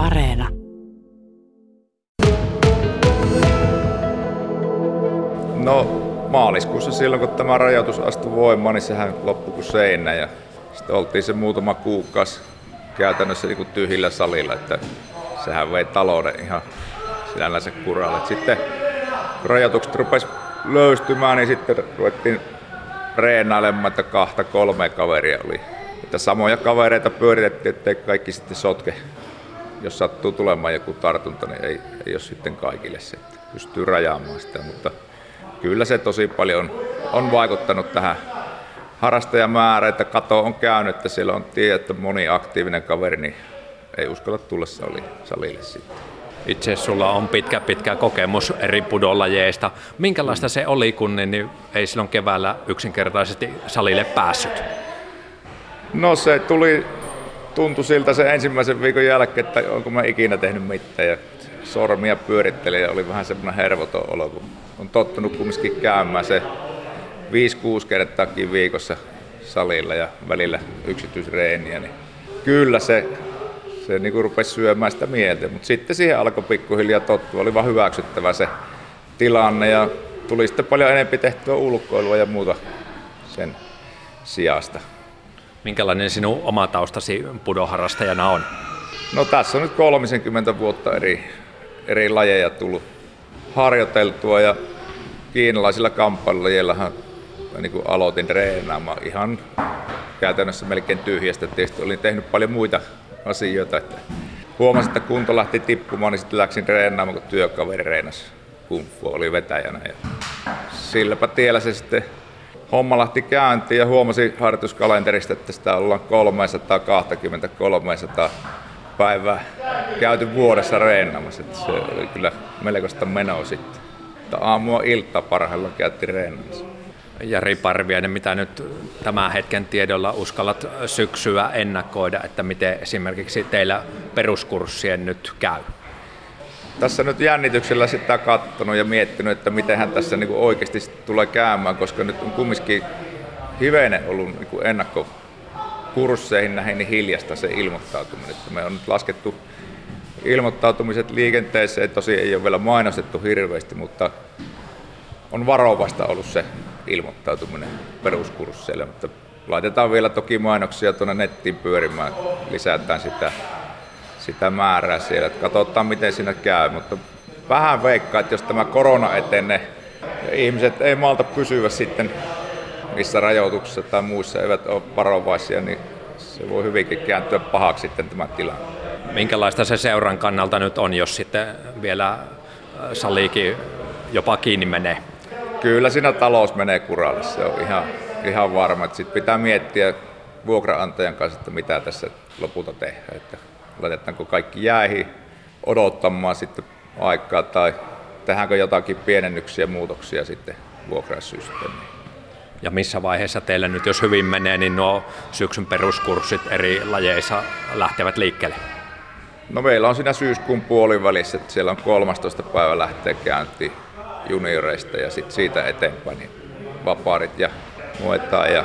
Areena. No maaliskuussa silloin, kun tämä rajoitus astui voimaan, niin sehän loppui kuin seinä. Ja sitten oltiin se muutama kuukausi käytännössä niin kuin tyhjillä salilla, että sehän vei talouden ihan sinällänsä kuralle. Sitten kun rajoitukset rupesi löystymään, niin sitten ruvettiin reenailemaan, että kahta kolme kaveria oli. Että samoja kavereita pyöritettiin, ettei kaikki sitten sotke. Jos sattuu tulemaan joku tartunta, niin ei, ei ole sitten kaikille se, että pystyy rajaamaan sitä. Mutta kyllä se tosi paljon on vaikuttanut tähän harrastajamäärä, että kato on käynyt, että siellä on että moni aktiivinen kaveri, niin ei uskalla tulla salille sitten. Itse sulla on pitkä pitkä kokemus eri pudolajeista. Minkälaista se oli, kun niin ei silloin keväällä yksinkertaisesti salille päässyt? No se tuli, tuntui siltä se ensimmäisen viikon jälkeen, että onko mä ikinä tehnyt mitään. Ja sormia pyöritteli ja oli vähän semmoinen hervoton olo, kun on tottunut kumminkin käymään se 5-6 kertaakin viikossa salilla ja välillä yksityisreeniä, niin kyllä se, se niin kuin rupesi syömään sitä mieltä, mutta sitten siihen alkoi pikkuhiljaa tottua, oli vaan hyväksyttävä se tilanne ja tuli sitten paljon enemmän tehtyä ulkoilua ja muuta sen sijasta. Minkälainen sinun oma taustasi pudoharrastajana on? No tässä on nyt 30 vuotta eri, eri lajeja tullut harjoiteltua ja kiinalaisilla kamppailujillahan niin aloitin treenaamaan ihan käytännössä melkein tyhjästä. Tietysti olin tehnyt paljon muita asioita. Että huomasin, että kunto lähti tippumaan, niin sitten läksin treenaamaan, kun työkaveri reenasi kumfu oli vetäjänä. Ja silläpä tiellä se sitten homma lähti käyntiin ja huomasin harjoituskalenterista, että sitä ollaan 320-300 päivää käyty vuodessa reenaamassa. Että se oli kyllä melkoista menoa sitten. Aamua ilta parhaillaan käytti reenaamassa. Jari Parviainen, mitä nyt tämän hetken tiedolla uskallat syksyä ennakoida, että miten esimerkiksi teillä peruskurssien nyt käy? Tässä nyt jännityksellä sitä katsonut ja miettinyt, että miten tässä niin oikeasti tulee käymään, koska nyt on kumminkin hivenen ollut niin ennakkokursseihin näihin niin hiljasta se ilmoittautuminen. Että me on nyt laskettu ilmoittautumiset liikenteeseen, tosi ei ole vielä mainostettu hirveästi, mutta on varovasta ollut se ilmoittautuminen peruskursseille, mutta laitetaan vielä toki mainoksia tuonne nettiin pyörimään, lisätään sitä, sitä määrää siellä, että katsotaan miten siinä käy, mutta vähän veikkaa, että jos tämä korona etenee ja ihmiset ei malta pysyä sitten missä rajoituksissa tai muissa eivät ole varovaisia, niin se voi hyvinkin kääntyä pahaksi sitten tämä tilanne. Minkälaista se seuran kannalta nyt on, jos sitten vielä saliikin jopa kiinni menee? Kyllä siinä talous menee kuralle, se on ihan, ihan varma. Sitten pitää miettiä vuokraantajan kanssa, että mitä tässä lopulta tehdään. Että laitetaanko kaikki jäihin odottamaan sitten aikaa tai tehdäänkö jotakin pienennyksiä muutoksia sitten vuokraussysteemiin. Ja missä vaiheessa teillä nyt, jos hyvin menee, niin nuo syksyn peruskurssit eri lajeissa lähtevät liikkeelle? No meillä on siinä syyskuun puolivälissä, että siellä on 13. päivä lähtee käyntiin junioreista ja sitten siitä eteenpäin niin vapaarit ja muetaan ja,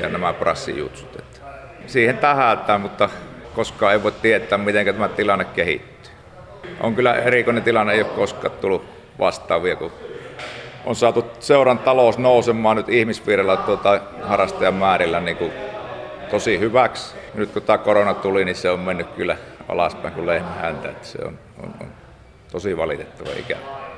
ja nämä prassijutsut. Että siihen tähätään, mutta koskaan ei voi tietää, miten tämä tilanne kehittyy. On kyllä erikoinen tilanne, ei ole koskaan tullut vastaavia, kun on saatu seuran talous nousemaan nyt ihmisvirralla tuota harrastajan määrillä niin kuin tosi hyväksi. Nyt kun tämä korona tuli, niin se on mennyt kyllä alaspäin kuin lehmä häntä. Että se on, on, on tosi valitettava ikävä.